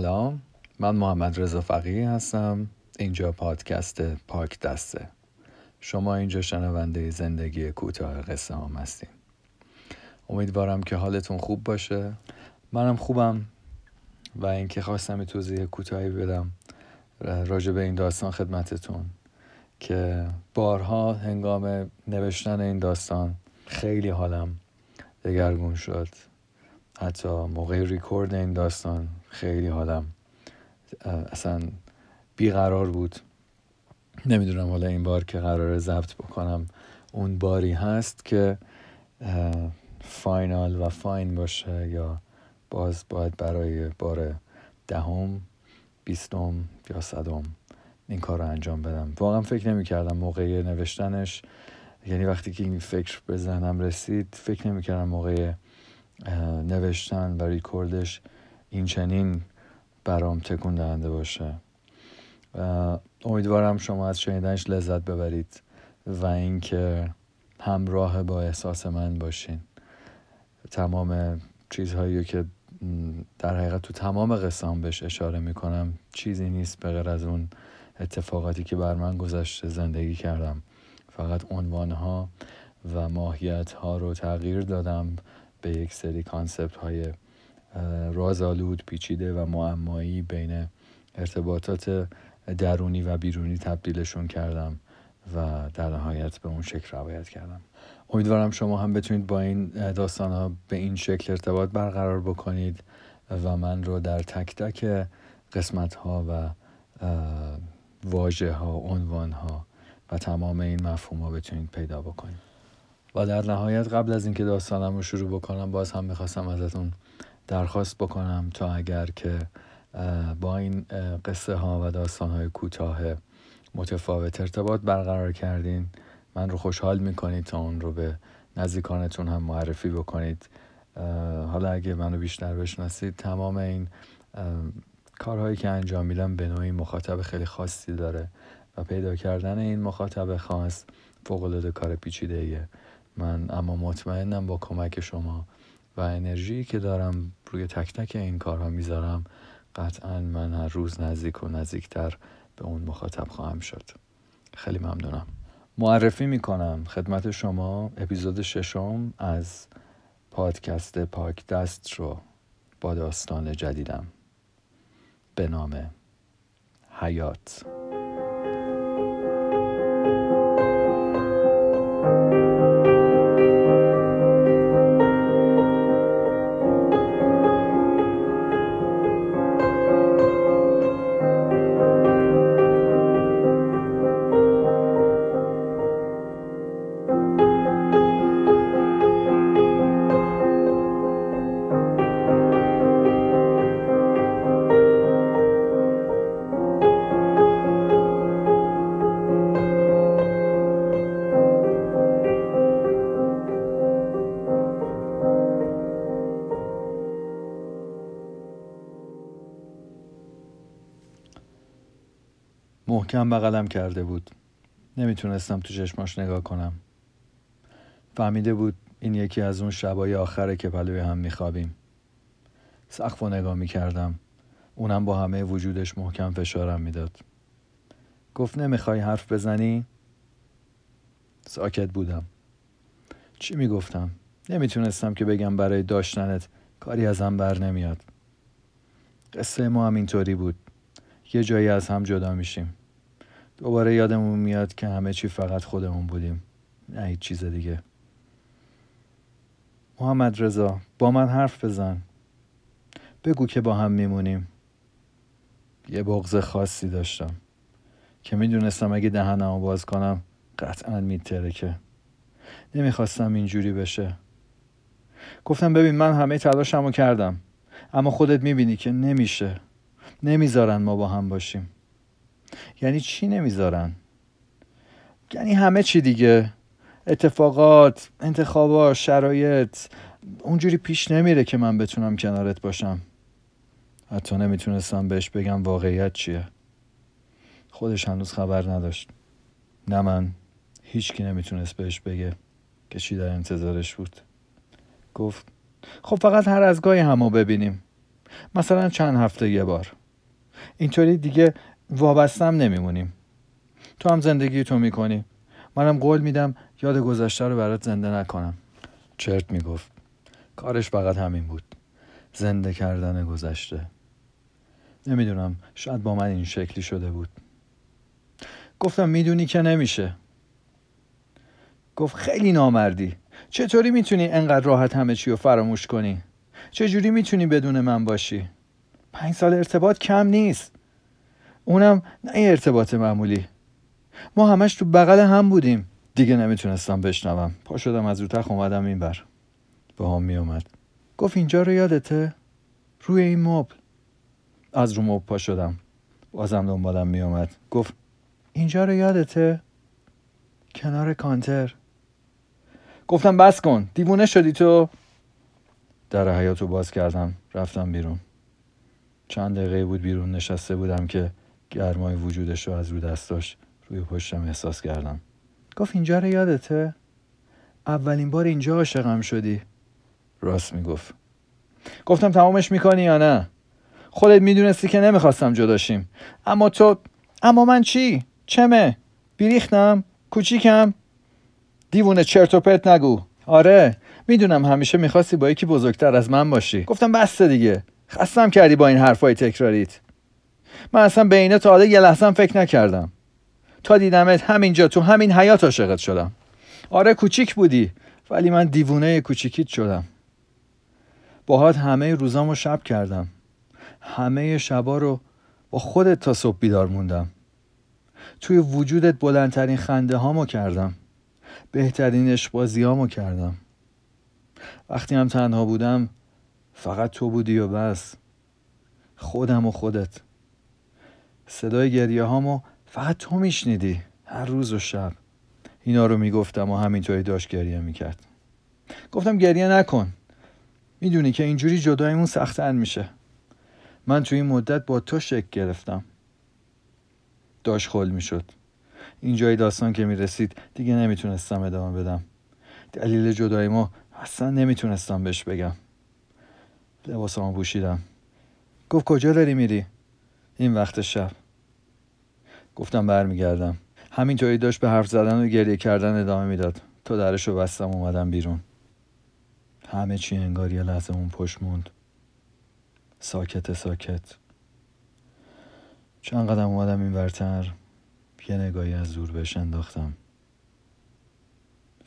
سلام من محمد رضا فقیه هستم. اینجا پادکست پاک دسته. شما اینجا شنونده زندگی کوتاه قصه هم هستیم امیدوارم که حالتون خوب باشه. منم خوبم و اینکه خواستم توضیح کوتاهی بدم راجع به این داستان خدمتتون که بارها هنگام نوشتن این داستان خیلی حالم دگرگون شد. حتی موقع ریکورد این داستان خیلی حالم اصلا بیقرار بود. نمی‌دونم حالا این بار که قرار ضبط بکنم. اون باری هست که فاینال و فاین باشه یا باز باید برای بار دهم بیستم یا صدم این کار رو انجام بدم. واقعا فکر نمی کردم موقع نوشتنش یعنی وقتی که این فکر به ذهنم رسید فکر نمی کردم موقع نوشتن و ریکوردش این چنین برام تکون دهنده باشه. امیدوارم شما از شنیدنش لذت ببرید و اینکه همراه با احساس من باشین. تمام چیزهایی که در حقیقت تو تمام قصام بهش اشاره می‌کنم چیزی نیست به غیر از اون اتفاقاتی که بر من گذشته زندگی کردم. فقط عنوانها و ماهیت ها رو تغییر دادم به یک سری کانسپت های رازآلود پیچیده و معمایی بین ارتباطات درونی و بیرونی تبدیلشون کردم و در نهایت به اون شکل روایت کردم. امیدوارم شما هم بتونید با این داستان ها به این شکل ارتباط برقرار بکنید و من رو در تک تک قسمت ها و واژه ها عنوان ها و تمام این مفهوم ها بتونید پیدا بکنید. و در نهایت قبل از اینکه داستانم رو شروع بکنم باز هم می‌خواستم ازتون درخواست بکنم تا اگر که با این قصه ها و داستان های کوتاه متفاوت ارتباط برقرار کردین من رو خوشحال می‌کنید تا اون رو به نزدیکانتون هم معرفی بکنید. حالا اگه منو بیشتر بشناسید تمام این کارهایی که انجام میدم به نوعی مخاطب خیلی خاصی داره و پیدا کردن این مخاطب خاص فوق العاده کار پیچیده ایه من اما مطمئنم با کمک شما و انرژی که دارم روی تک تک این کارها می‌ذارم قطعا من هر روز نزدیک و نزدیکتر به اون مخاطب خواهم شد. خیلی ممنونم. معرفی می‌کنم خدمت شما اپیزود ششم از پادکست پاک دست رو با داستان جدیدم. به نام حیات. محکم بغلم کرده بود. نمی‌تونستم تو چشماش نگاه کنم. فهمیده بود این یکی از اون شبای آخره که پلوی هم میخوابیم. سقف و نگاه می‌کردم. اونم با همه وجودش محکم فشارم می‌داد. گفت نمی‌خوای حرف بزنی؟ ساکت بودم. چی می‌گفتم؟ نمی‌تونستم که بگم برای داشتنت کاری از هم بر نمیاد. قصه ما هم اینطوری بود. یه جایی از هم جدا میشیم. دوباره یادمون میاد که همه چی فقط خودمون بودیم. نه هیچ چیز دیگه. محمد رضا با من حرف بزن. بگو که با هم میمونیم. یه بغض خاصی داشتم. که می‌دونستم اگه دهنمو باز کنم قطعا میترکه. نمی‌خواستم اینجوری بشه. گفتم ببین من همه تلاشمو کردم. اما خودت می‌بینی که نمیشه. نمی‌ذارن ما با هم باشیم. یعنی چی نمی‌ذارن؟ یعنی همه چی دیگه. اتفاقات انتخابات شرایط. اونجوری پیش نمیره که من بتونم کنارت باشم. حتی نمی‌تونستم بهش بگم واقعیت چیه. خودش هنوز خبر نداشت. نه من. هیچکی نمی‌تونست بهش بگه که چی در انتظارش بود. گفت خب فقط هر از گاهی همو ببینیم. مثلا چند هفته یه بار. اینطوری دیگه وابستم نمیمونیم. تو هم زندگی تو می‌کنی. منم قول میدم یاد گذشته رو برات زنده نکنم. چرت می‌گفت. کارش فقط همین بود. زنده کردن گذشته. نمی‌دونم شاید با من این شکلی شده بود. گفتم می‌دونی که نمیشه. گفت خیلی نامردی. چطوری می‌تونی انقدر راحت همه چی رو فراموش کنی؟ چجوری می‌تونی بدون من باشی؟ پنج سال ارتباط کم نیست. اونم نه ارتباط معمولی. ما همش تو بغل هم بودیم. دیگه نمی‌تونستم بشنوم. پا شدم از رو تخ اومدم این بر با هم میومد گفت اینجا رو یادته؟ روی این مبل. از رو مبل پا شدم. بازم دنبالم میومد گفت اینجا رو یادته؟ کنار کانتر. گفتم بس کن. دیوونه شدی تو. در حیاتو باز کردم. رفتم بیرون. چند دقیقه بود بیرون نشسته بودم که گرمای وجودش رو از رو دستاش روی پشتم احساس کردم. گفت اینجا رو یادته؟ اولین بار اینجا عاشقم شدی. راست می‌گفت. گفتم تمامش می‌کنی یا نه؟ خودت می‌دونستی که نمی‌خواستم جداشیم اما تو اما من چی؟ چمه؟ بیریختم؟ کوچیکم؟ دیوونه چرت و پرت نگو. آره می‌دونم همیشه می‌خواستی با یکی بزرگتر از من باشی. گفتم بسته دیگه. خستم کردی با این حرفای تکراریت. من اصلا به اینه تا حالا یه لحظه فکر نکردم. تا دیدمت همینجا تو همین حیات عاشقت شدم. آره کوچیک بودی ولی من دیوونه کوچیکیت شدم. باهات همه روزامو شب کردم. همه شبا رو با خودت تا صبح بیدار موندم. توی وجودت بلندترین خنده هامو کردم. بهترین اشبازی هامو کردم. وقتی هم تنها بودم فقط تو بودی و بس. خودم و خودت. صدای گریه هامو فقط تو میشنیدی هر روز و شب. اینا رو می‌گفتم و همینطوری داشت گریه می‌کرد. گفتم گریه نکن. می‌دونی که اینجوری جدایمون سختتر میشه. من توی این مدت با تو شک گرفتم. داشت خل می‌شد. اینجای داستان که می‌رسید دیگه نمی‌تونستم ادامه بدم. دلیل جدای ما اصلا نمی‌تونستم بهش بگم. لباسامو پوشیدم. گفت کجا داری میری؟ این وقت شب. گفتم برمیگردم. همینطوری داشت به حرف زدن و گریه کردن ادامه می‌داد. تا درش رو بستم اومدم بیرون. همه چی انگار یه لحظه اون پشت موند. ساکت ساکت. چند قدم اومدم این ورتر. یه نگاهی از دور بهش انداختم.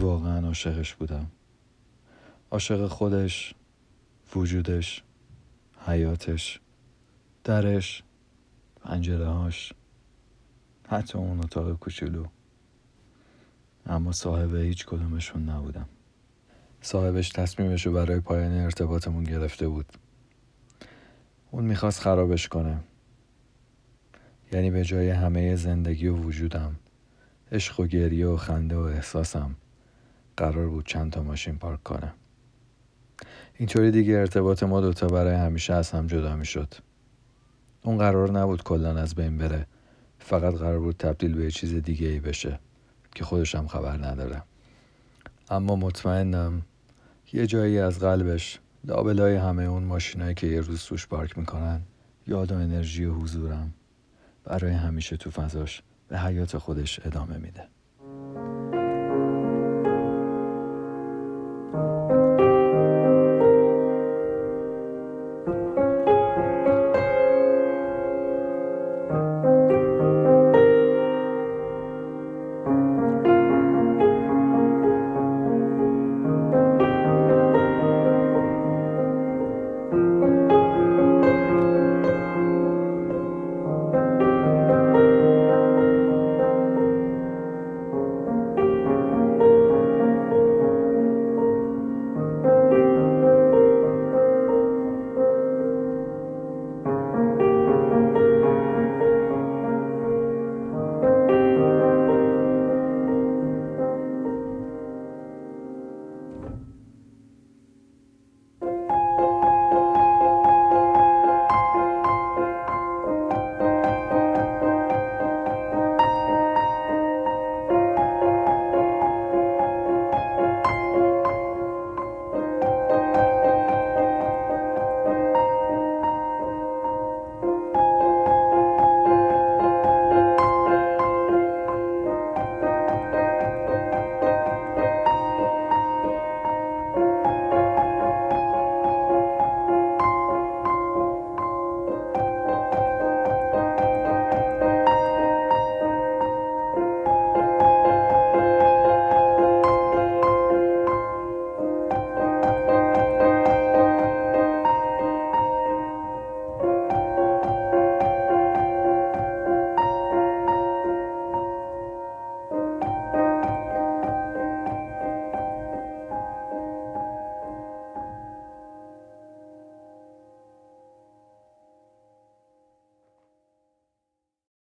واقعا عاشقش بودم. عاشق خودش وجودش حیاتش درش پنجره هاش حتی اون اتاق کوچولو. اما صاحب هیچ کدومشون نبودم. صاحبش تصمیمش رو برای پایان ارتباطمون گرفته بود. اون می‌خواست خرابش کنه. یعنی به جای همه زندگی و وجودم عشق و گریه و خنده و احساسم قرار بود چند تا ماشین پارک کنه. اینطوری دیگه ارتباط ما دوتا برای همیشه از هم جدا می‌شد. اون قرار نبود کلا از بین بره. فقط قرار بود تبدیل به چیز دیگه ای بشه که خودشم خبر نداره. اما مطمئنم یه جایی از قلبش لابلای همه اون ماشینایی که یه روز توش پارک می‌کنن یاد و انرژی و حضورم برای همیشه تو فضاش به حیات خودش ادامه میده.